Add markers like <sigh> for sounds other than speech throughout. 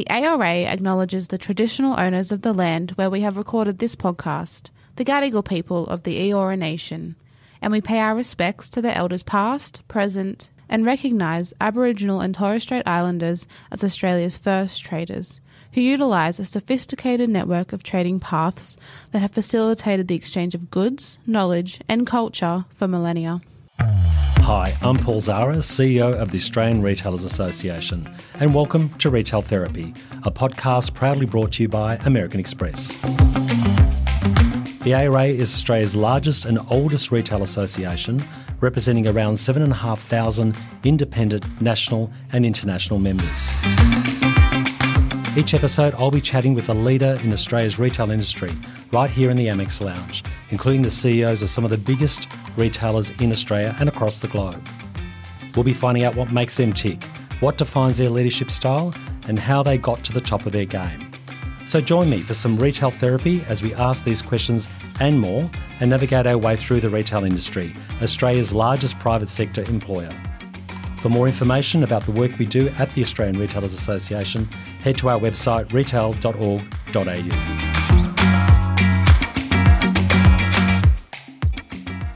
The ARA acknowledges the traditional owners of the land where we have recorded this podcast, the Gadigal people of the Eora Nation, and we pay our respects to the elders past, present, and recognise Aboriginal and Torres Strait Islanders as Australia's first traders, who utilise a sophisticated network of trading paths that have facilitated the exchange of goods, knowledge, and culture for millennia. Hi, I'm Paul Zahra, CEO of the Australian Retailers Association, and welcome to Retail Therapy, a podcast proudly brought to you by American Express. The ARA is Australia's largest and oldest retail association, representing around 7,500 independent national and international members. Each episode, I'll be chatting with a leader in Australia's retail industry right here in the Amex Lounge, including the CEOs of some of the biggest retailers in Australia and across the globe. We'll be finding out what makes them tick, what defines their leadership style, and how they got to the top of their game. So join me for some retail therapy as we ask these questions and more and navigate our way through the retail industry, Australia's largest private sector employer. For more information about the work we do at the Australian Retailers Association, head to our website retail.org.au.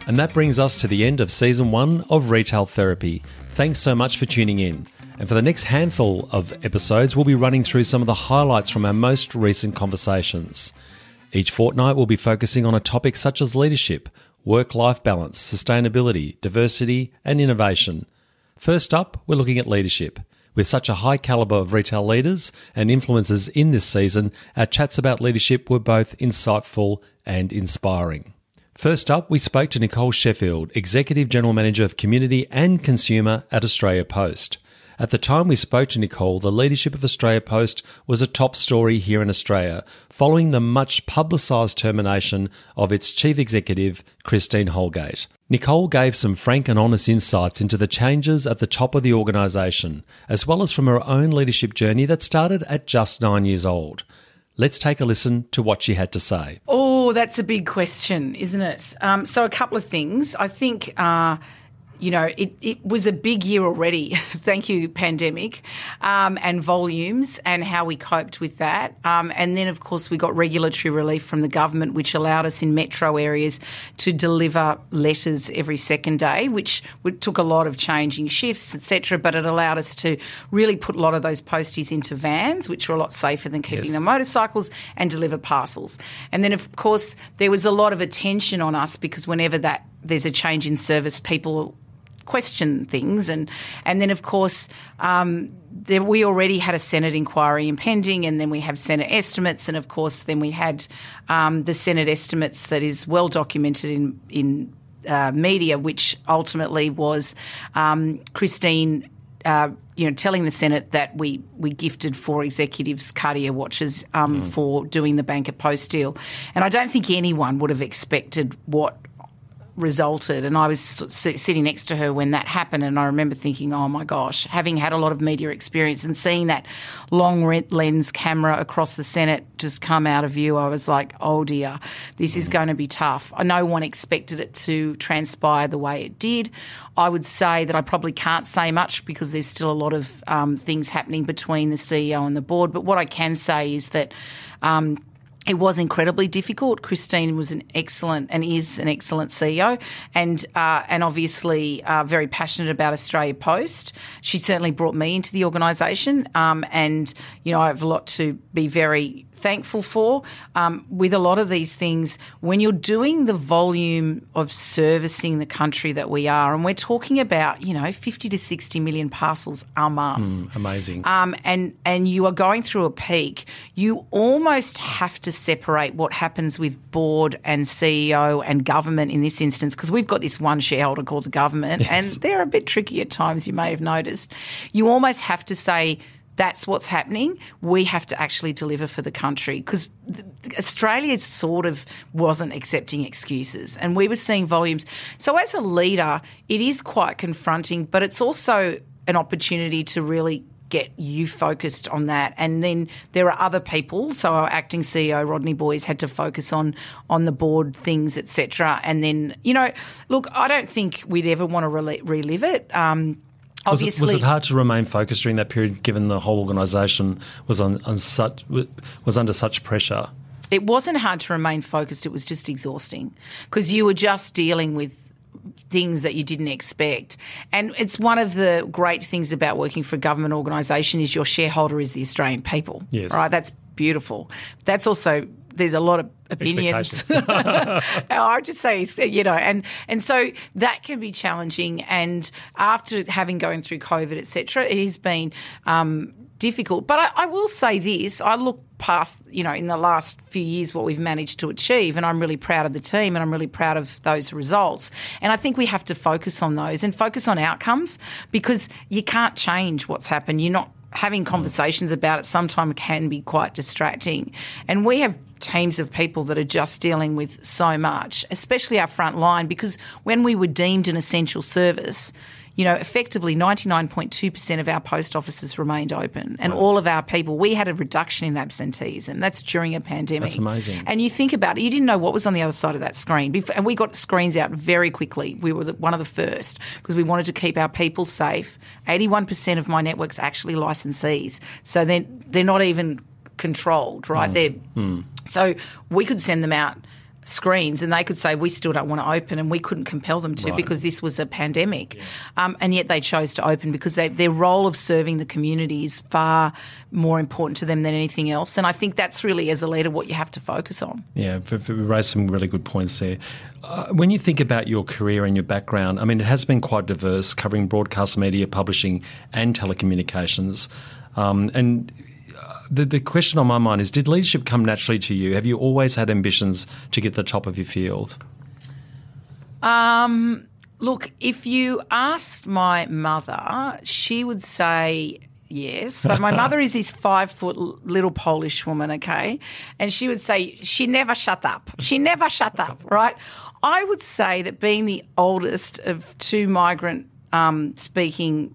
And that brings us to the end of season one of Retail Therapy. Thanks so much for tuning in. And for the next handful of episodes, we'll be running through some of the highlights from our most recent conversations. Each fortnight, we'll be focusing on a topic such as leadership, work life balance, sustainability, diversity, and innovation. First up, we're looking at leadership. With such a high caliber of retail leaders and influencers in this season, our chats about leadership were both insightful and inspiring. First up, we spoke to Nicole Sheffield, Executive General Manager of Community and Consumer at Australia Post. At the time we spoke to Nicole, the leadership of Australia Post was a top story here in Australia, following the much publicised termination of its chief executive, Christine Holgate. Nicole gave some frank and honest insights into the changes at the top of the organisation, as well as from her own leadership journey that started at just nine years old. Let's take a listen to what she had to say. Oh, that's a big question, isn't it? Um, so, a couple of things. I think. Uh, you know, it, it was a big year already. <laughs> Thank you, pandemic, um, and volumes and how we coped with that. Um, and then, of course, we got regulatory relief from the government, which allowed us in metro areas to deliver letters every second day, which took a lot of changing shifts, etc. But it allowed us to really put a lot of those posties into vans, which were a lot safer than keeping yes. the motorcycles, and deliver parcels. And then, of course, there was a lot of attention on us because whenever that there's a change in service, people question things. And, and then, of course, um, there, we already had a Senate inquiry impending, and then we have Senate estimates, and of course, then we had um, the Senate estimates that is well documented in in uh, media, which ultimately was um, Christine. Uh, you know, telling the Senate that we we gifted four executives Cartier watches um, mm. for doing the bank at post deal, and I don't think anyone would have expected what resulted. And I was sitting next to her when that happened, and I remember thinking, oh my gosh, having had a lot of media experience and seeing that long lens camera across the Senate just come out of view, I was like, oh dear, this is going to be tough. No one expected it to transpire the way it did. I would say that I probably can't say much because there's still a lot of um, things happening between the CEO and the board. But what I can say is that. Um, it was incredibly difficult. Christine was an excellent and is an excellent CEO, and uh, and obviously uh, very passionate about Australia Post. She certainly brought me into the organisation, um, and you know I have a lot to be very thankful for. Um, with a lot of these things, when you're doing the volume of servicing the country that we are, and we're talking about, you know, 50 to 60 million parcels a month. Mm, amazing. Um, and, and you are going through a peak, you almost have to separate what happens with board and CEO and government in this instance, because we've got this one shareholder called the government, yes. and they're a bit tricky at times, you may have noticed. You almost have to say, that's what's happening. We have to actually deliver for the country because Australia sort of wasn't accepting excuses and we were seeing volumes. So, as a leader, it is quite confronting, but it's also an opportunity to really get you focused on that. And then there are other people. So our acting CEO Rodney Boys had to focus on on the board things, etc. And then you know, look, I don't think we'd ever want to relive it. Um, Was it, was it hard to remain focused during that period, given the whole organisation was on, on such was under such pressure? it wasn't hard to remain focused. It was just exhausting because you were just dealing with things that you didn't expect. And it's one of the great things about working for a government organisation is your shareholder is the Australian people. Yes. Right. That's beautiful. That's also there's a lot of opinions. <laughs> <laughs> I just say, you know, and and so that can be challenging. And after having going through COVID, etc., it has been um, difficult. But I, I will say this: I look past, you know, in the last few years what we've managed to achieve, and I'm really proud of the team, and I'm really proud of those results. And I think we have to focus on those and focus on outcomes because you can't change what's happened. You're not having mm. conversations about it sometimes can be quite distracting. And we have teams of people that are just dealing with so much, especially our front line, because when we were deemed an essential service, you know, effectively 99.2% of our post offices remained open and all of our people, we had a reduction in absenteeism. That's during a pandemic. That's amazing. And you think about it, you didn't know what was on the other side of that screen. And we got screens out very quickly. We were one of the first because we wanted to keep our people safe. 81% of my network's actually licensees. So they're, they're not even controlled, right? Mm. They're, mm. so we could send them out screens and they could say we still don't want to open and we couldn't compel them to Right. because this was a pandemic um, and yet they chose to open because they, their role of serving the community is far more important to them than anything else and i think that's really as a leader what you have to focus on Yeah, we raised some really good points there. Uh, when you think about your career and your background, I mean, it has been quite diverse, covering broadcast media, publishing, and telecommunications. Um, and the, the question on my mind is Did leadership come naturally to you? Have you always had ambitions to get the top of your field? Look, if you asked my mother, she would say yes. So my mother is this five foot little Polish woman, okay? And she would say, she never shut up. She never shut up, <laughs> right? I would say that being the oldest of two migrant um, speaking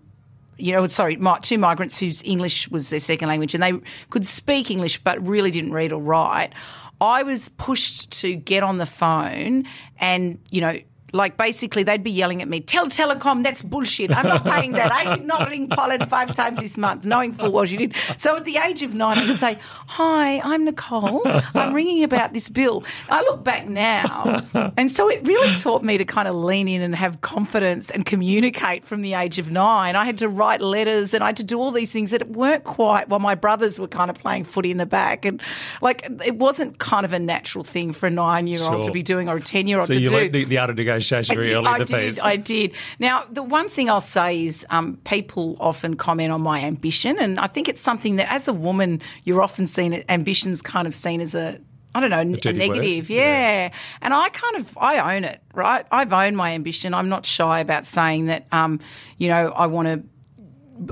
you know, sorry, two migrants whose English was their second language and they could speak English but really didn't read or write. I was pushed to get on the phone and, you know, like basically they'd be yelling at me, tell Telecom that's bullshit. I'm not paying that. I did not ring Poland five times this month, knowing full well she did. So at the age of nine, I would say, Hi, I'm Nicole. I'm ringing about this bill. I look back now, and so it really taught me to kind of lean in and have confidence and communicate from the age of nine. I had to write letters and I had to do all these things that weren't quite while my brothers were kind of playing footy in the back. And like it wasn't kind of a natural thing for a nine year old Sure. to be doing or a 10 year old So to you do. the, the art of negotiation very <laughs> early I in the did. piece. I did. Now, the one thing I'll say is um, people often comment on my ambition, and I think it's something that, as a woman, you're often seen ambitions kind of seen as a I don't know, a dirty negative, word. yeah. And I kind of I own it, right? I've owned my ambition. I'm not shy about saying that. Um, you know, I want to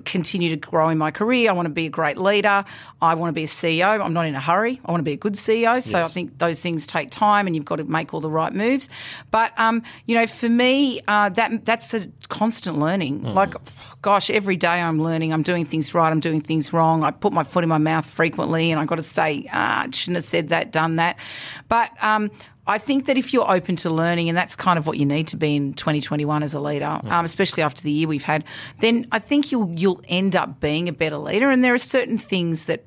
continue to grow in my career. I want to be a great leader. I want to be a CEO. I'm not in a hurry. I want to be a good CEO. So Yes. I think those things take time, and you've got to make all the right moves. But um, you know, for me, uh, that that's a constant learning. Like, gosh, every day I'm learning. I'm doing things right. I'm doing things wrong. I put my foot in my mouth frequently, and I got to say, ah, I shouldn't have said that, done that. But um, I think that if you're open to learning, and that's kind of what you need to be in 2021 as a leader, um, especially after the year we've had, then I think you'll you'll end up being a better leader. And there are certain things that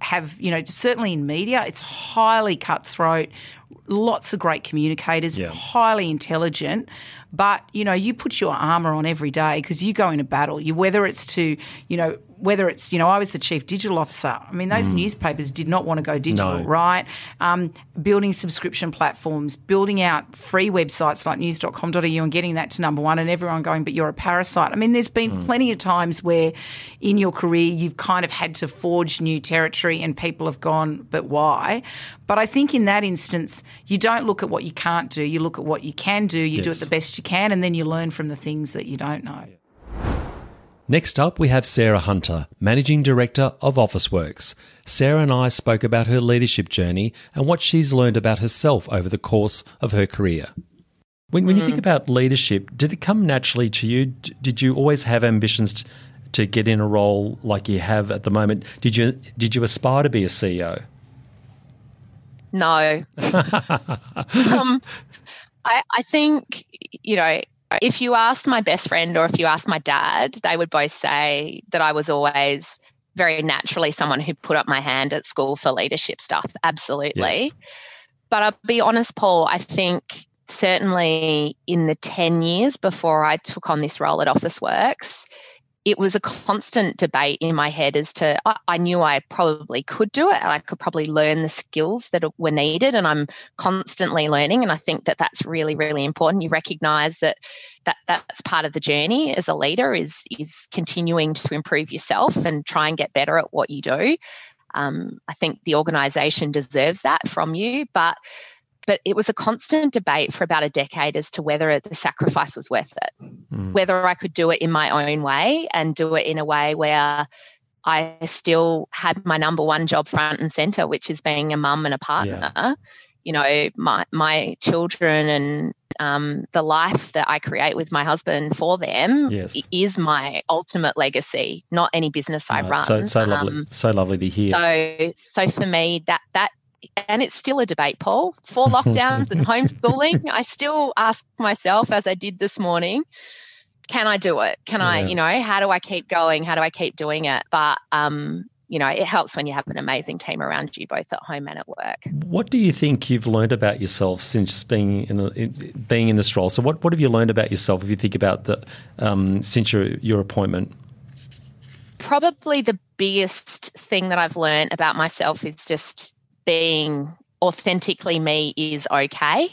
have, you know, certainly in media, it's highly cutthroat, lots of great communicators, Yeah. highly intelligent. But, you know, you put your armour on every day because you go into battle. You whether it's to, you know, whether it's, you know, I was the chief digital officer. I mean, those newspapers did not want to go digital, No. right? Um, building subscription platforms, building out free websites like news.com.au and getting that to number one, and everyone going, but you're a parasite. I mean, there's been plenty of times where in your career you've kind of had to forge new territory and people have gone, but why? But I think in that instance, you don't look at what you can't do, you look at what you can do, you do it the best you can, and then you learn from the things that you don't know. Next up, we have Sarah Hunter, Managing Director of Officeworks. Sarah and I spoke about her leadership journey and what she's learned about herself over the course of her career. When, when you think about leadership, did it come naturally to you? Did you always have ambitions t- to get in a role like you have at the moment? Did you did you aspire to be a CEO? No. <laughs> um, I, I think, you know, if you asked my best friend or if you asked my dad, they would both say that I was always very naturally someone who put up my hand at school for leadership stuff. Absolutely. Yes. But I'll be honest, Paul, I think certainly in the 10 years before I took on this role at Officeworks, it was a constant debate in my head as to I, I, knew I probably could do it and I could probably learn the skills that were needed and I'm constantly learning. And I think that that's really really important. You recognize that that that's part of the journey as a leader is is continuing to improve yourself and try and get better at what you do. Um, I think the organization deserves that from you but but it was a constant debate for about a decade as to whether the sacrifice was worth it, mm. whether I could do it in my own way and do it in a way where I still had my number one job front and center, which is being a mum and a partner. Yeah. You know, my my children and um, the life that I create with my husband for them yes. is my ultimate legacy, not any business I run. So so lovely, um, so lovely to hear. So so for me, that that and it's still a debate, Paul. For <laughs> lockdowns and homeschooling, I still ask myself, as I did this morning, can I do it? Can yeah. I, you know, how do I keep going? How do I keep doing it? But, um, you know, it helps when you have an amazing team around you, both at home and at work. What do you think you've learned about yourself since being in, a, in being in this role? So, what, what have you learned about yourself if you think about the um, since your your appointment? Probably the biggest thing that I've learned about myself is just being authentically me is okay.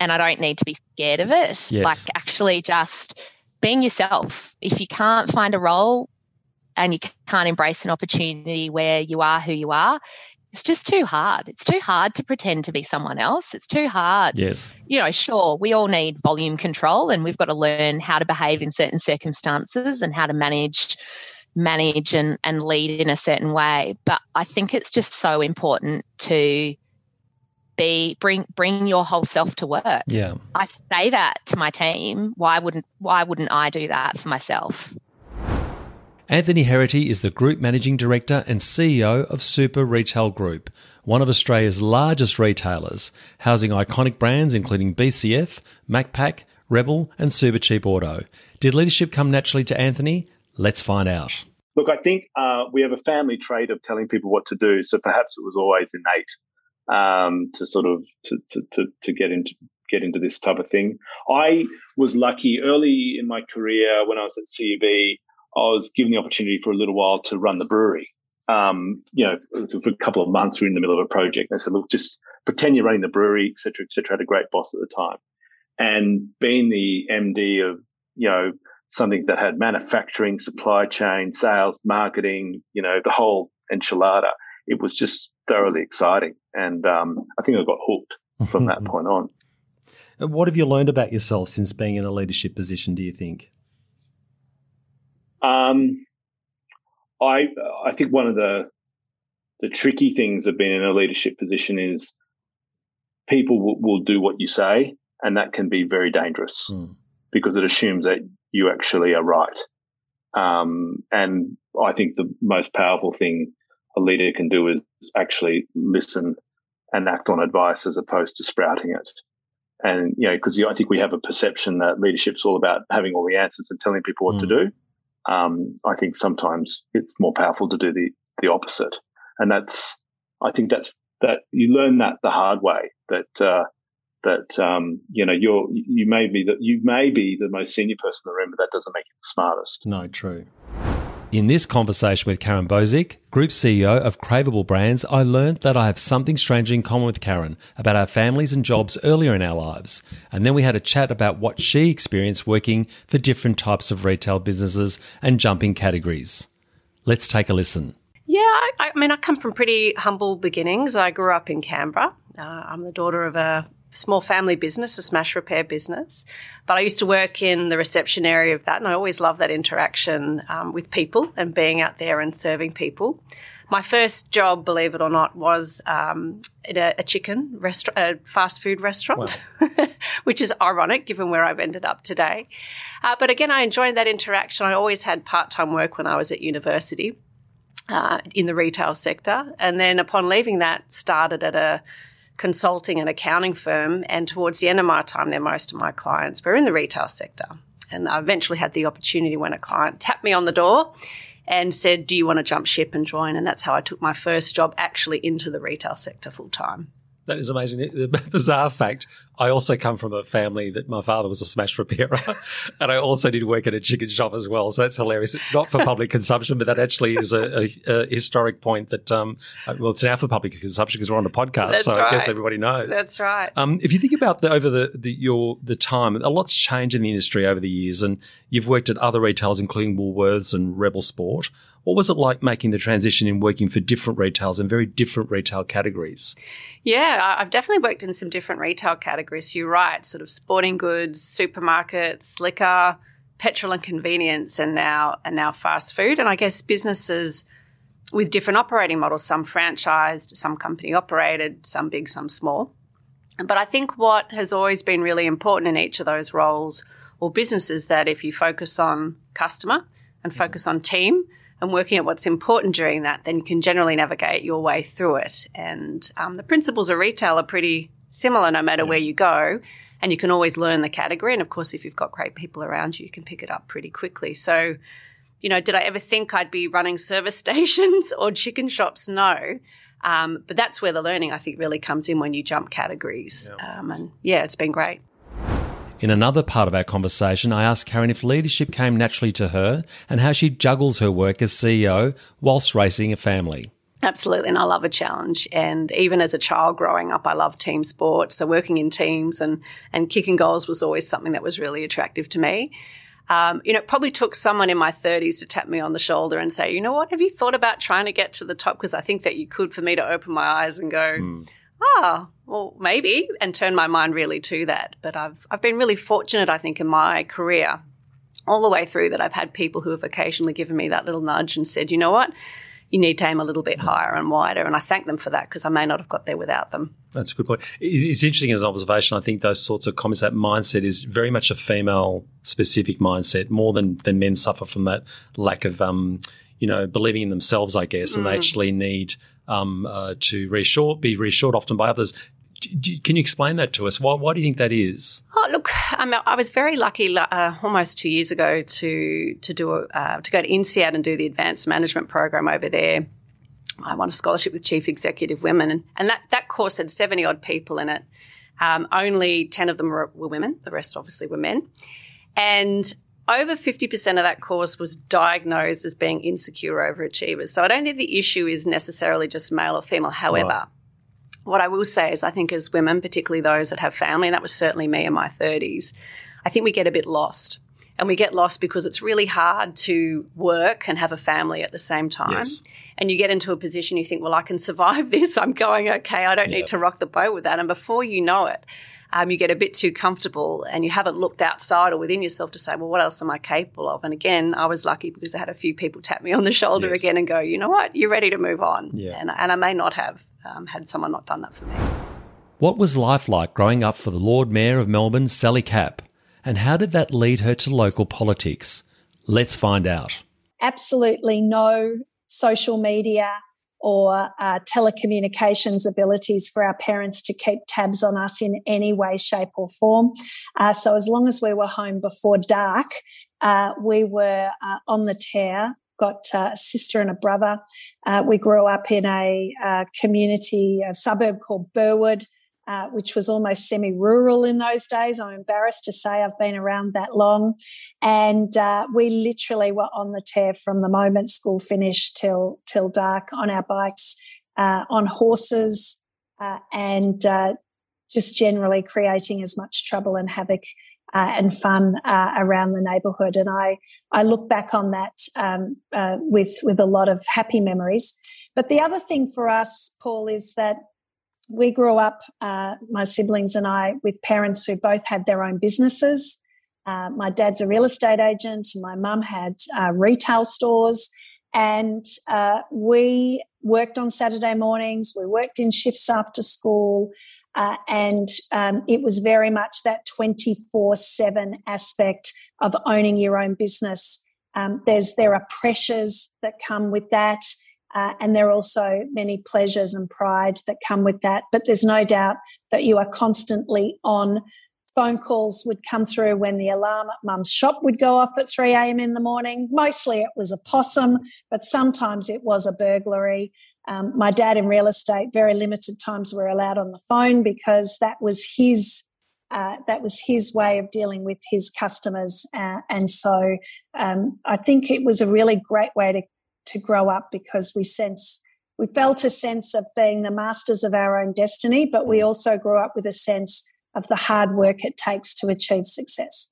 And I don't need to be scared of it. Yes. Like actually just being yourself. If you can't find a role and you can't embrace an opportunity where you are who you are, it's just too hard. It's too hard to pretend to be someone else. It's too hard. Yes. You know, sure, we all need volume control and we've got to learn how to behave in certain circumstances and how to manage manage and, and lead in a certain way. But I think it's just so important to be bring bring your whole self to work. Yeah. I say that to my team. Why wouldn't why wouldn't I do that for myself? Anthony Heraghty is the Group Managing Director and CEO of Super Retail Group, one of Australia's largest retailers, housing iconic brands including BCF, Macpac, Rebel, and Supercheap Auto. Did leadership come naturally to Anthony? Let's find out. Look, I think uh, we have a family trait of telling people what to do, so perhaps it was always innate um, to sort of to, to, to, to get into get into this type of thing. I was lucky early in my career when I was at CUB. I was given the opportunity for a little while to run the brewery. Um, you know, for a couple of months, we are in the middle of a project. They said, "Look, just pretend you're running the brewery, etc., etc." Had a great boss at the time, and being the MD of you know something that had manufacturing, supply chain, sales, marketing, you know, the whole enchilada. It was just thoroughly exciting. And um, I think I got hooked from that <laughs> point on. What have you learned about yourself since being in a leadership position, do you think? Um, I I think one of the the tricky things of being in a leadership position is people will, will do what you say, and that can be very dangerous mm. because it assumes that you actually are right. Um, and I think the most powerful thing a leader can do is actually listen and act on advice as opposed to sprouting it. And, you know, because I think we have a perception that leadership's all about having all the answers and telling people what mm. to do. Um, I think sometimes it's more powerful to do the, the opposite. And that's, I think that's, that you learn that the hard way that, uh, that um, you know you're you may be that you may be the most senior person in the room, but that doesn't make you the smartest. No, true. In this conversation with Karen Bozic, Group CEO of Craveable Brands, I learned that I have something strange in common with Karen about our families and jobs earlier in our lives. And then we had a chat about what she experienced working for different types of retail businesses and jumping categories. Let's take a listen. Yeah, I, I mean, I come from pretty humble beginnings. I grew up in Canberra. Uh, I'm the daughter of a small family business, a smash repair business. But I used to work in the reception area of that, and I always loved that interaction um, with people and being out there and serving people. My first job, believe it or not, was um, at a, a chicken restaurant, a fast food restaurant, wow. <laughs> which is ironic given where I've ended up today. Uh, but again, I enjoyed that interaction. I always had part time work when I was at university. Uh, in the retail sector, and then upon leaving that, started at a consulting and accounting firm. And towards the end of my time there, most of my clients were in the retail sector. And I eventually had the opportunity when a client tapped me on the door and said, Do you want to jump ship and join? And that's how I took my first job actually into the retail sector full time. That is amazing. The <laughs> bizarre fact I also come from a family that my father was a smash repairer, <laughs> and I also did work at a chicken shop as well. So that's hilarious. Not for public <laughs> consumption, but that actually is a, a, a historic point that, um, uh, well, it's now for public consumption because we're on a podcast. That's so right. I guess everybody knows. That's right. Um, if you think about the, over the, the your the time, a lot's changed in the industry over the years, and you've worked at other retailers, including Woolworths and Rebel Sport. What was it like making the transition in working for different retailers and very different retail categories? Yeah, I've definitely worked in some different retail categories. You're right, sort of sporting goods, supermarkets, liquor, petrol and convenience, and now and now fast food. And I guess businesses with different operating models, some franchised, some company operated, some big, some small. But I think what has always been really important in each of those roles or businesses that if you focus on customer and mm-hmm. focus on team, and working at what's important during that, then you can generally navigate your way through it. And um, the principles of retail are pretty similar no matter yeah. where you go. And you can always learn the category. And of course, if you've got great people around you, you can pick it up pretty quickly. So, you know, did I ever think I'd be running service <laughs> stations or chicken shops? No. Um, but that's where the learning, I think, really comes in when you jump categories. Yeah. Um, and yeah, it's been great. In another part of our conversation, I asked Karen if leadership came naturally to her and how she juggles her work as CEO whilst raising a family. Absolutely, and I love a challenge. And even as a child growing up, I loved team sport. So working in teams and and kicking goals was always something that was really attractive to me. Um, you know, it probably took someone in my 30s to tap me on the shoulder and say, you know what, have you thought about trying to get to the top? Because I think that you could for me to open my eyes and go, mm ah, well, maybe, and turn my mind really to that. But I've, I've been really fortunate, I think, in my career all the way through that I've had people who have occasionally given me that little nudge and said, you know what, you need to aim a little bit higher and wider. And I thank them for that because I may not have got there without them. That's a good point. It's interesting as an observation. I think those sorts of comments, that mindset is very much a female specific mindset more than, than men suffer from that lack of, um, you know, believing in themselves, I guess, and mm. they actually need um, uh, to be reassured often by others. can you explain that to us? Why, why do you think that is? Oh, look, um, I was very lucky uh, almost two years ago to to do a, uh, to go to INSEAD and do the advanced management program over there. I won a scholarship with Chief Executive Women, and, and that, that course had 70 odd people in it. Um, only 10 of them were, were women, the rest obviously were men. And over 50% of that course was diagnosed as being insecure overachievers. So I don't think the issue is necessarily just male or female. However, right. what I will say is I think as women, particularly those that have family, and that was certainly me in my 30s, I think we get a bit lost. And we get lost because it's really hard to work and have a family at the same time. Yes. And you get into a position you think, well, I can survive <laughs> this. I'm going okay. I don't yep. need to rock the boat with that. And before you know it, um, you get a bit too comfortable and you haven't looked outside or within yourself to say, well, what else am I capable of? And again, I was lucky because I had a few people tap me on the shoulder yes. again and go, you know what, you're ready to move on. Yeah. And, and I may not have um, had someone not done that for me. What was life like growing up for the Lord Mayor of Melbourne, Sally Capp? And how did that lead her to local politics? Let's find out. Absolutely no social media or uh, telecommunications abilities for our parents to keep tabs on us in any way, shape, or form. Uh, so, as long as we were home before dark, uh, we were uh, on the tear. Got uh, a sister and a brother. Uh, we grew up in a community, a suburb called Burwood, uh, which was almost semi rural in those days. I'm embarrassed to say I've been around that long. And uh, we literally were on the tear from the moment school finished till, till dark on our bikes, uh, on horses, uh, and uh, just generally creating as much trouble and havoc. and fun around the neighbourhood, and I I look back on that um, with with a lot of happy memories. But the other thing for us, Paul, is that we grew up, uh, my siblings and I, with parents who both had their own businesses. Uh, my dad's a real estate agent, my mum had uh, retail stores, and uh, we worked on Saturday mornings, we worked in shifts after school, uh, and um, it was very much that 24 7 aspect of owning your own business. Um, there's there are pressures that come with that. Uh, and there are also many pleasures and pride that come with that. But there's no doubt that you are constantly on. Phone calls would come through when the alarm at mum's shop would go off at 3 a.m. in the morning. Mostly it was a possum, but sometimes it was a burglary. Um, my dad in real estate, very limited times were allowed on the phone because that was his uh, that was his way of dealing with his customers. Uh, and so um, I think it was a really great way to, to grow up because we sense, we felt a sense of being the masters of our own destiny, but we mm. also grew up with a sense of the hard work it takes to achieve success.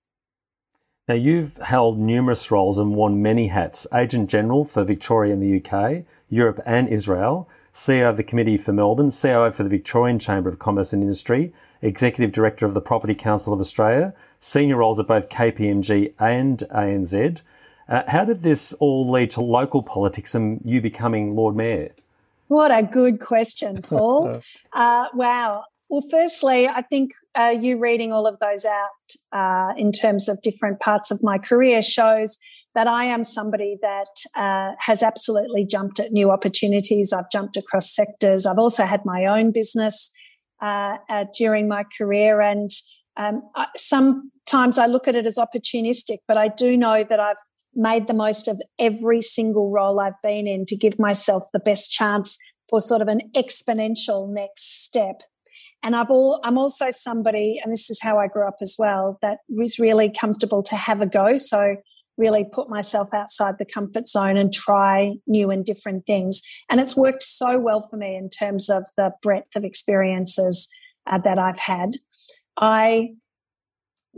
Now, you've held numerous roles and worn many hats Agent General for Victoria and the UK, Europe and Israel, CEO of the Committee for Melbourne, COO for the Victorian Chamber of Commerce and Industry, Executive Director of the Property Council of Australia, senior roles at both KPMG and ANZ. Uh, how did this all lead to local politics and you becoming Lord Mayor? What a good question, Paul. <laughs> uh, wow. Well, firstly, I think uh, you reading all of those out uh, in terms of different parts of my career shows that I am somebody that uh, has absolutely jumped at new opportunities. I've jumped across sectors. I've also had my own business uh, uh, during my career. And um, I, sometimes I look at it as opportunistic, but I do know that I've made the most of every single role I've been in to give myself the best chance for sort of an exponential next step. And I've all, I'm also somebody, and this is how I grew up as well, that was really comfortable to have a go. So really put myself outside the comfort zone and try new and different things. And it's worked so well for me in terms of the breadth of experiences uh, that I've had. I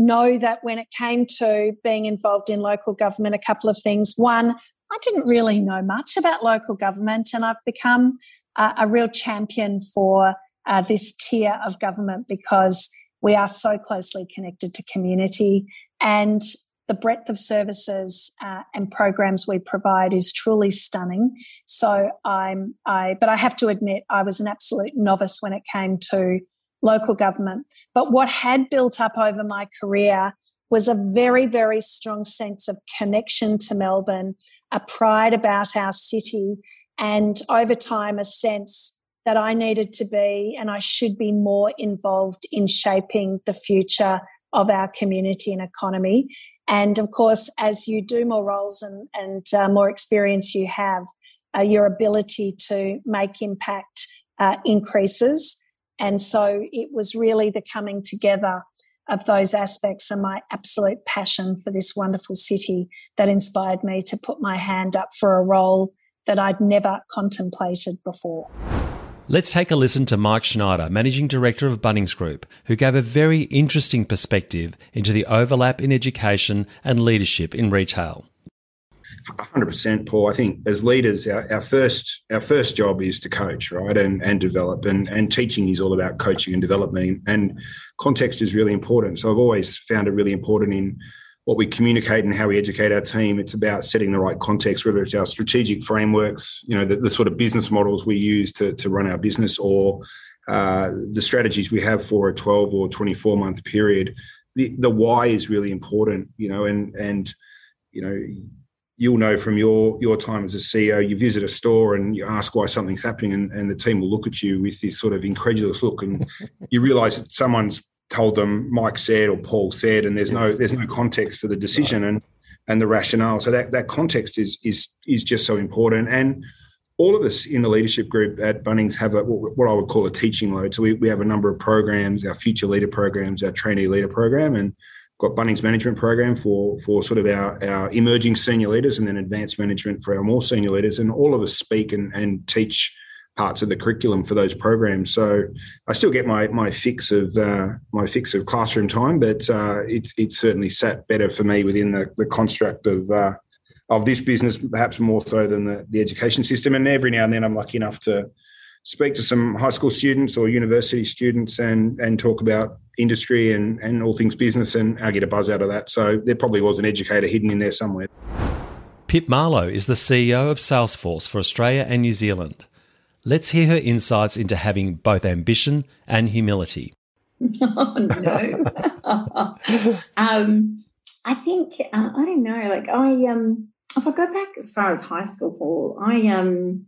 know that when it came to being involved in local government, a couple of things. One, I didn't really know much about local government, and I've become uh, a real champion for uh, this tier of government because we are so closely connected to community. And the breadth of services uh, and programs we provide is truly stunning. So I'm I, but I have to admit I was an absolute novice when it came to local government. But what had built up over my career was a very very strong sense of connection to Melbourne, a pride about our city, and over time a sense that I needed to be and I should be more involved in shaping the future of our community and economy. And of course, as you do more roles and, and uh, more experience you have, uh, your ability to make impact uh, increases. And so it was really the coming together of those aspects and my absolute passion for this wonderful city that inspired me to put my hand up for a role that I'd never contemplated before. Let's take a listen to Mike Schneider, Managing Director of Bunnings Group, who gave a very interesting perspective into the overlap in education and leadership in retail. 100% paul i think as leaders our, our, first our first job is to coach right and and develop and and teaching is all about coaching and development and context is really important so i've always found it really important in what we communicate and how we educate our team. It's about setting the right context, whether it's our strategic frameworks, you know, the, the sort of business models we use to, to run our business or uh, the strategies we have for a 12 or 24 month period. The, the why is really important, you know, and, and, you know, you'll know from your your time as a CEO, you visit a store and you ask why something's happening, and, and the team will look at you with this sort of incredulous look, and <laughs> you realise that someone's told them Mike said or Paul said, and there's yes. no there's no context for the decision right. and and the rationale. So that that context is is is just so important. And all of us in the leadership group at Bunnings have a what I would call a teaching load. So we, we have a number of programs, our future leader programs, our trainee leader program, and got Bunnings management program for for sort of our, our emerging senior leaders and then advanced management for our more senior leaders. And all of us speak and, and teach parts of the curriculum for those programs. So I still get my my fix of uh, my fix of classroom time, but uh, it's it's certainly sat better for me within the, the construct of uh, of this business, perhaps more so than the, the education system. And every now and then, I'm lucky enough to speak to some high school students or university students and and talk about industry and and all things business, and I get a buzz out of that. So there probably was an educator hidden in there somewhere. Pip Marlow is the CEO of Salesforce for Australia and New Zealand. Let's hear her insights into having both ambition and humility. <laughs> oh, no. <laughs> um, I think, uh, I don't know, like I, um, if I go back as far as high school, Paul, I, um,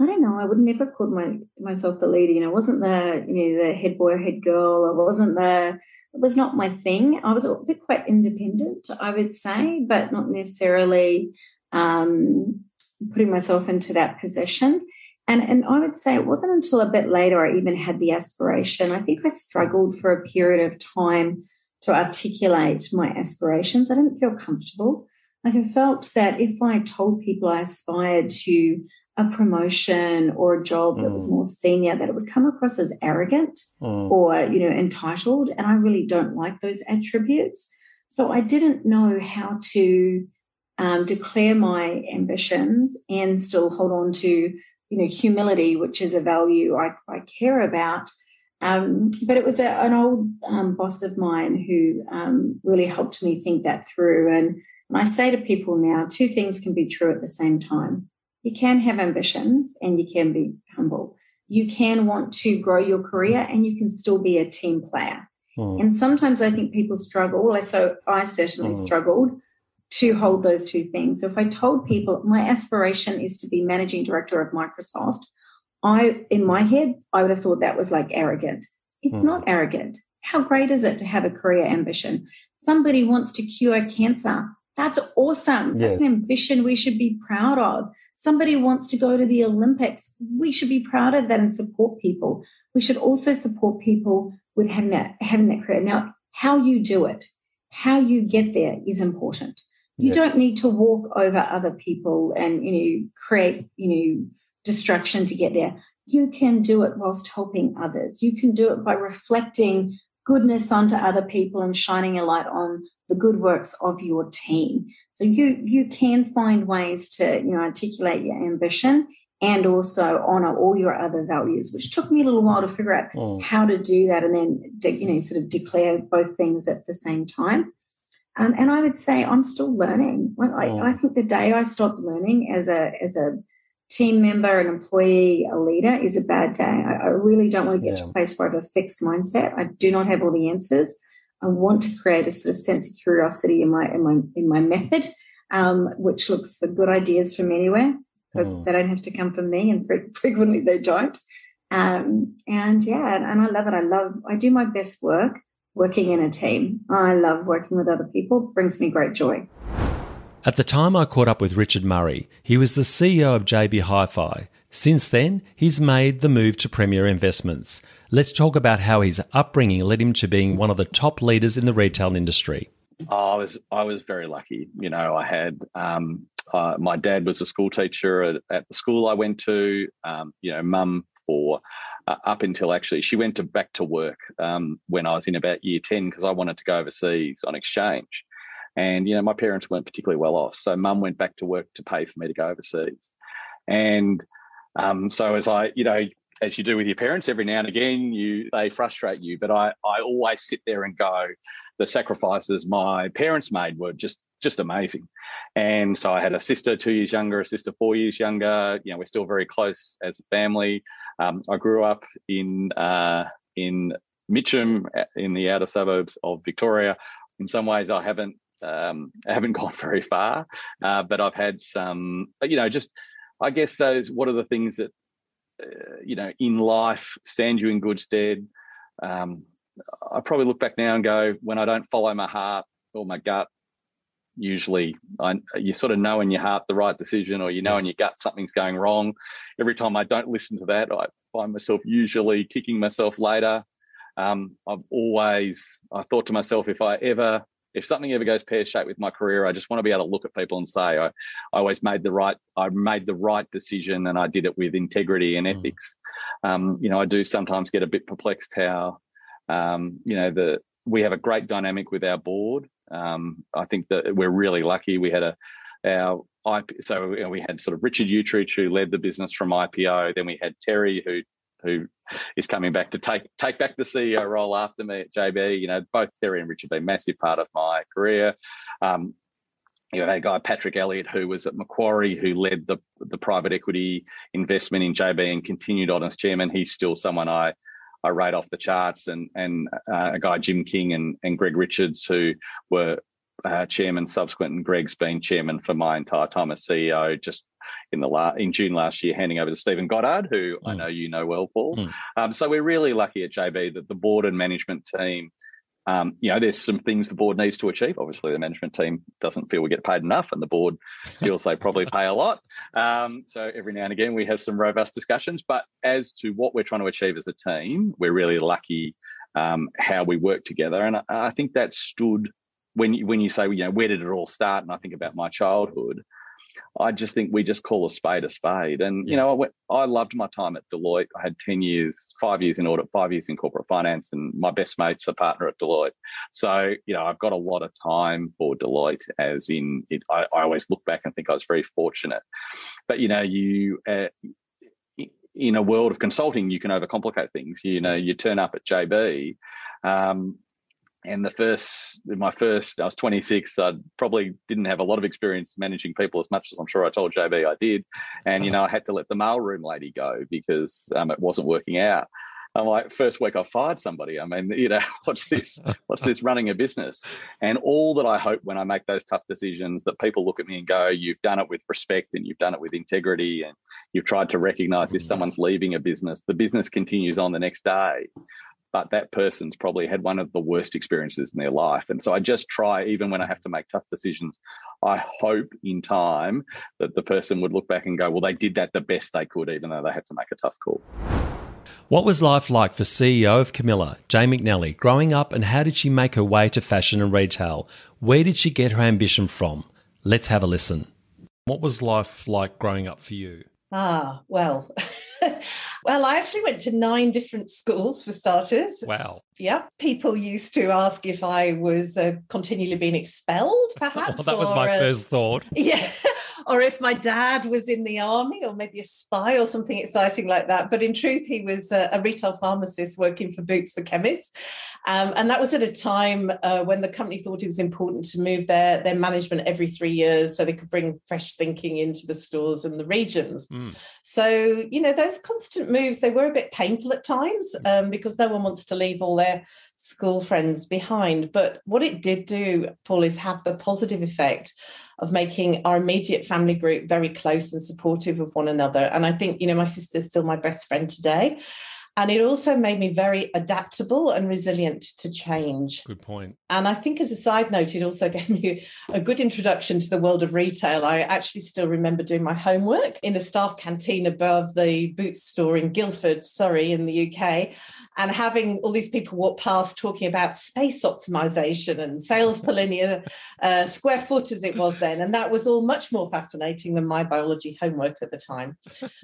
I don't know. I would never call my myself the leader. You know, I wasn't the you know the head boy or head girl. I wasn't the. It was not my thing. I was a bit quite independent, I would say, but not necessarily um, putting myself into that position. And and I would say it wasn't until a bit later I even had the aspiration. I think I struggled for a period of time to articulate my aspirations. I didn't feel comfortable. Like I felt that if I told people I aspired to a promotion or a job that was mm. more senior, that it would come across as arrogant mm. or, you know, entitled. And I really don't like those attributes. So I didn't know how to um, declare my ambitions and still hold on to, you know, humility, which is a value I, I care about. Um, but it was a, an old um, boss of mine who um, really helped me think that through. And, and I say to people now, two things can be true at the same time. You can have ambitions and you can be humble. You can want to grow your career and you can still be a team player. Mm. And sometimes I think people struggle. So I certainly mm. struggled to hold those two things. So if I told people my aspiration is to be managing director of Microsoft, I, in my head, I would have thought that was like arrogant. It's mm. not arrogant. How great is it to have a career ambition? Somebody wants to cure cancer. That's awesome. That's an ambition we should be proud of. Somebody wants to go to the Olympics. We should be proud of that and support people. We should also support people with having that, having that career. Now, how you do it, how you get there is important. You don't need to walk over other people and, you know, create, you know, distraction to get there. You can do it whilst helping others. You can do it by reflecting goodness onto other people and shining a light on the good works of your team. So you you can find ways to you know articulate your ambition and also honor all your other values, which took me a little while to figure out mm. how to do that and then de- you know sort of declare both things at the same time. Um, and I would say I'm still learning. I, mm. I think the day I stopped learning as a as a team member, an employee, a leader is a bad day. I, I really don't want to get yeah. to a place where I have a fixed mindset. I do not have all the answers. I want to create a sort of sense of curiosity in my in my in my method, um, which looks for good ideas from anywhere because mm. they don't have to come from me, and <laughs> frequently they don't. Um, and yeah, and, and I love it. I love. I do my best work working in a team. I love working with other people. It brings me great joy. At the time I caught up with Richard Murray, he was the CEO of JB Hi Fi. Since then, he's made the move to Premier Investments. Let's talk about how his upbringing led him to being one of the top leaders in the retail industry. Oh, I was I was very lucky. You know, I had um, uh, my dad was a school teacher at, at the school I went to. Um, you know, mum for uh, up until actually she went to back to work um, when I was in about year ten because I wanted to go overseas on exchange. And, you know, my parents weren't particularly well off. So mum went back to work to pay for me to go overseas. And um, so as I, you know, as you do with your parents, every now and again, you they frustrate you. But I, I always sit there and go, the sacrifices my parents made were just just amazing. And so I had a sister two years younger, a sister four years younger. You know, we're still very close as a family. Um, I grew up in uh, in Mitcham, in the outer suburbs of Victoria. In some ways, I haven't um, I haven't <laughs> gone very far, uh, but I've had some, you know, just I guess those. What are the things that uh, you know in life stand you in good stead? Um, I probably look back now and go, when I don't follow my heart or my gut, usually I, you sort of know in your heart the right decision, or you know yes. in your gut something's going wrong. Every time I don't listen to that, I find myself usually kicking myself later. Um, I've always I thought to myself, if I ever if something ever goes pear shaped with my career, I just want to be able to look at people and say, I, I always made the right, I made the right decision and I did it with integrity and mm. ethics. Um, you know, I do sometimes get a bit perplexed how, um, you know, the, we have a great dynamic with our board. Um, I think that we're really lucky. We had a, our IP, so you know, we had sort of Richard Uechtritz who led the business from IPO. Then we had Terry who who is coming back to take take back the CEO role after me at JB. You know, both Terry and Richard have been massive part of my career. Um, you know, that guy Patrick Elliott, who was at Macquarie, who led the the private equity investment in JB and continued on as chairman. He's still someone I I rate off the charts, and and uh, a guy Jim King and and Greg Richards, who were uh, chairman subsequent, and Greg's been chairman for my entire time as CEO. Just in the la- in June last year, handing over to Stephen Goddard, who mm. I know you know well, Paul. Mm. Um, so we're really lucky at JB that the board and management team. Um, you know, there's some things the board needs to achieve. Obviously, the management team doesn't feel we get paid enough, and the board <laughs> feels they probably pay a lot. Um, so every now and again, we have some robust discussions. But as to what we're trying to achieve as a team, we're really lucky um, how we work together, and I, I think that stood when you, when you say, you know, where did it all start? And I think about my childhood. I just think we just call a spade a spade. And, you know, I, went, I loved my time at Deloitte. I had 10 years, five years in audit, five years in corporate finance, and my best mate's a partner at Deloitte. So, you know, I've got a lot of time for Deloitte, as in, it, I, I, always look back and think I was very fortunate. But, you know, you, uh, in a world of consulting, you can overcomplicate things. You know, you turn up at JB. Um, and the first my first i was 26 i probably didn't have a lot of experience managing people as much as i'm sure i told jb i did. And you know i had to let the mailroom lady go because um, it wasn't working out. I'm like first week i fired somebody. I mean you know <laughs> what's this what's this running a business? And all that i hope when i make those tough decisions that people look at me and go you've done it with respect and you've done it with integrity and you've tried to recognize if mm. someone's leaving a business the business continues on the next day but that person's probably had one of the worst experiences in their life. And so I just try, even when I have to make tough decisions, I hope in time that the person would look back and go, well, they did that the best they could, even though they had to make a tough call. What was life like for CEO of Camilla, Jane McNally, growing up, and how did she make her way to fashion and retail? Where did she get her ambition from? Let's have a listen. What was life like growing up for you? Ah, well, <laughs> well, I actually went to nine different schools for starters. Wow. Yeah. People used to ask if I was uh, continually being expelled, <laughs> perhaps. well, that was my uh, first thought. <laughs> Yeah or if my dad was in the army or maybe a spy or something exciting like that. But in truth, he was a, a retail pharmacist working for Boots the chemist. Um, and that was at a time uh, when the company thought it was important to move their, their management every three years so they could bring fresh thinking into the stores and the regions. Mm. So, you know, those constant moves, they were a bit painful at times hmm. um, because no one wants to leave all their school friends behind. But what it did do, Paul, is have the positive effect of making our immediate family group very close and supportive of one another. And I think, you know, my sister's still my best friend today. And it also made me very adaptable and resilient to change. Good point. And I think, as a side note, it also <laughs> gave me a good introduction to the world of retail. I actually still remember doing my homework in the staff canteen above the Boots store in Guildford, Surrey, in the UK and having all these people walk past talking about space optimization and sales <laughs> per linear uh, square foot as it was then and that was all much more fascinating than my biology homework at the time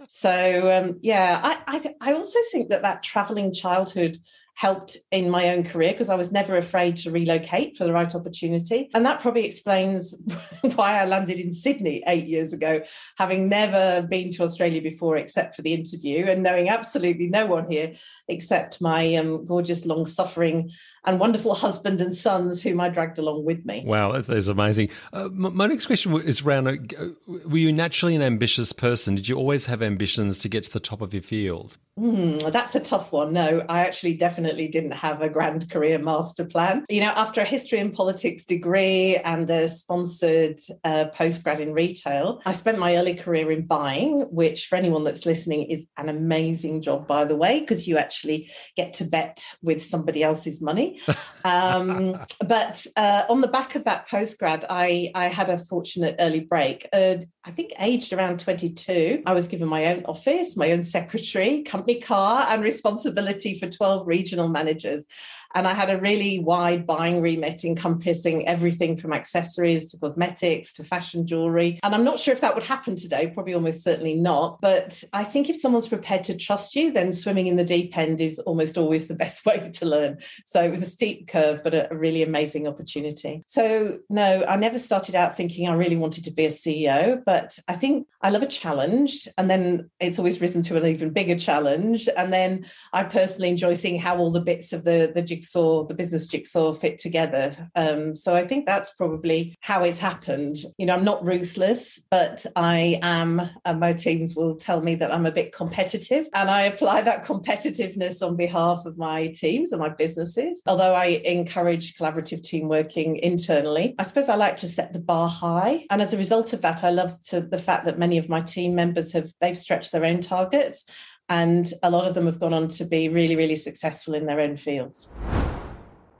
so um, yeah I, I, I also think that that traveling childhood helped in my own career because I was never afraid to relocate for the right opportunity. And that probably explains <laughs> why I landed in Sydney eight years ago, having never been to Australia before except for the interview and knowing absolutely no one here except my um, gorgeous, long suffering and wonderful <laughs> husband and sons whom I dragged along with me. Wow, that is amazing. Uh, my next question is around uh, were you naturally an ambitious person? Did you always have ambitions to get to the top of your field? Mm, that's a tough one. No, I actually definitely didn't have a grand career master plan. You know, after a history and politics degree and a sponsored uh, postgrad in retail, I spent my early career in buying, which for anyone that's listening is an amazing job, by the way, because you actually get to bet with somebody else's money. <laughs> Um, but uh, on the back of that postgrad, I, I had a fortunate early break. Uh, I think aged around 22, I was given my own office, my own secretary, company car, and responsibility for 12 regional managers. And I had a really wide buying remit encompassing everything from accessories to cosmetics to fashion jewelry. And I'm not sure if that would happen today, probably almost certainly not. But I think if someone's prepared to trust you, then swimming in the deep end is almost always the <laughs> best way to learn. So it was a steep curve, but a, really amazing opportunity. So, no, I never started out thinking I really wanted to be a CEO, but I think I love a challenge. And then it's always risen to an even bigger challenge. And then I personally enjoy seeing how all the bits of the, the jigsaw, the business jigsaw fit together. Um, so I think that's probably how it's happened. You know, I'm not ruthless, but I am, and my teams will tell me that I'm a bit competitive. And I apply that competitiveness on behalf of my teams and my businesses. Although I encourage collaborative team working internally, I suppose I like to set the bar high. And as a result of that, I love to, the fact that many of my team members have they've stretched their own targets and a lot of them have gone on to be really, really successful in their own fields.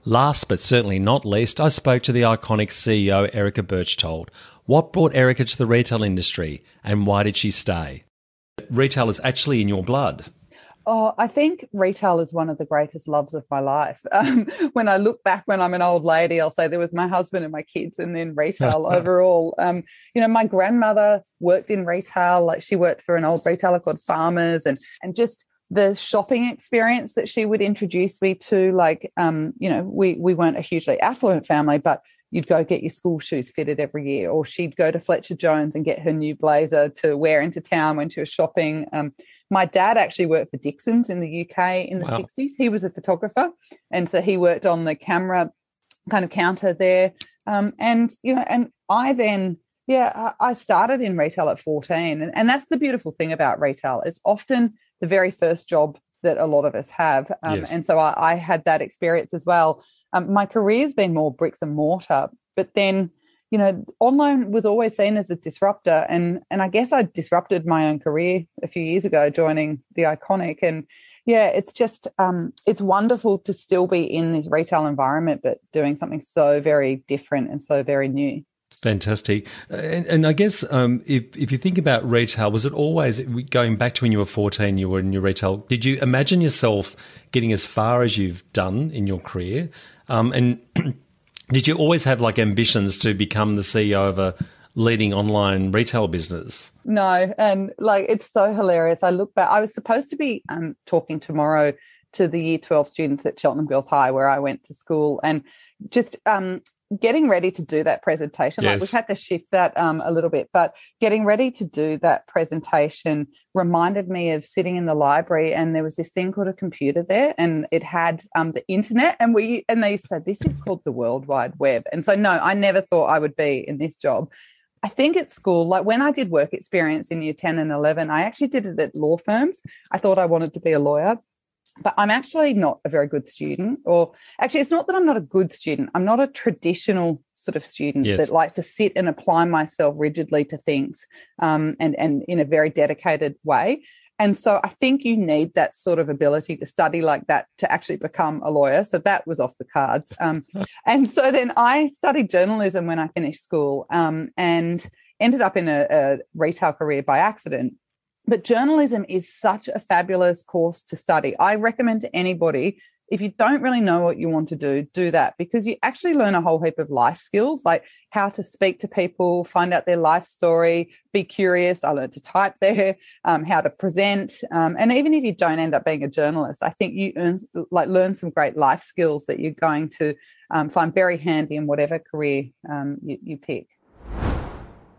Last but certainly not least, I spoke to the iconic CEO Erica Berchtold. What brought Erica to the retail industry and why did she stay? Retail is actually in your blood. Oh, I think retail is one of the greatest loves of my life. <laughs> Um, when I look back when I'm an old lady, I'll say there was my husband and my kids, and then retail <laughs> overall. Um, you know, my grandmother worked in retail. Like she worked for an old retailer called Farmers, and and just the shopping experience that she would introduce me to. Like, um, you know, we we weren't a hugely affluent family, but you'd go get your school shoes fitted every year, or she'd go to Fletcher Jones and get her new blazer to wear into town when she was shopping. Um, my dad actually worked for Dixon's in the UK in the wow. 60s. He was a photographer. And so he worked on the camera kind of counter there. Um, and, you know, and I then, yeah, I started in retail at 14. And, and that's the beautiful thing about retail. It's often the very first job that a lot of us have. Um, yes. And so I, I, had that experience as well. Um, my career's been more bricks and mortar, but then you know, online was always seen as a disruptor, and and I guess I disrupted my own career a few years ago, joining the Iconic, and yeah, it's just um, it's wonderful to still be in this retail environment, but doing something so very different and so very new. Fantastic, and, and I guess um, if if you think about retail, was it always going back to when you were fourteen? You were in your retail. Did you imagine yourself getting as far as you've done in your career? Um, and <clears throat> did you always have like ambitions to become the CEO of a leading online retail business? No, and like it's so hilarious. I look back. I was supposed to be um, talking tomorrow to the Year Twelve students at Cheltenham Girls High, where I went to school, and just um, getting ready to do that presentation. Yes. Like we've had to shift that um, a little bit, but getting ready to do that presentation reminded me of sitting in the library and there was this thing called a computer there and it had um, the internet and we and they said this is called the World Wide Web. And so no, I never thought I would be in this job. I think at school, like when I did work experience in year 10 and 11, I actually did it at law firms. I thought I wanted to be a lawyer but I'm actually not a very good student. Or actually, it's not that I'm not a good student. I'm not a traditional sort of student yes. that likes to sit and apply myself rigidly to things um, and, and in a very dedicated way. And so I think you need that sort of ability to study like that to actually become a lawyer. So that was off the cards. Um, <laughs> and so then I studied journalism when I finished school um, and ended up in a, a retail career by accident. But journalism is such a fabulous course to study. I recommend to anybody if you don't really know what you want to do, do that because you actually learn a whole heap of life skills like how to speak to people, find out their life story, be curious. I learned to type there, um, how to present. Um, and even if you don't end up being a journalist, I think you earn, like learn some great life skills that you're going to um, find very handy in whatever career um, you, you pick.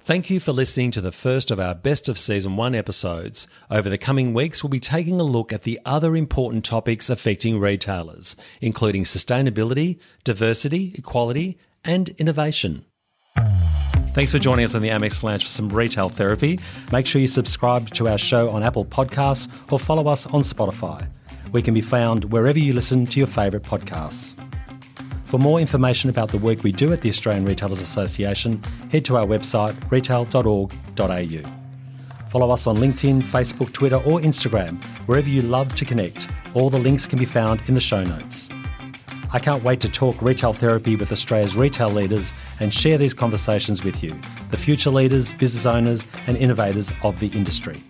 Thank you for listening to the first of our best of season one episodes. Over the coming weeks, we'll be taking a look at the other important topics affecting retailers, including sustainability, diversity, equality, and innovation. Thanks for joining us on the Amex Lounge for some retail therapy. Make sure you subscribe to our show on Apple Podcasts or follow us on Spotify. We can be found wherever you listen to your favourite podcasts. For more information about the work we do at the Australian Retailers Association, head to our website retail.org.au. Follow us on LinkedIn, Facebook, Twitter, or Instagram, wherever you love to connect. All the links can be found in the show notes. I can't wait to talk retail therapy with Australia's retail leaders and share these conversations with you, the future leaders, business owners, and innovators of the industry.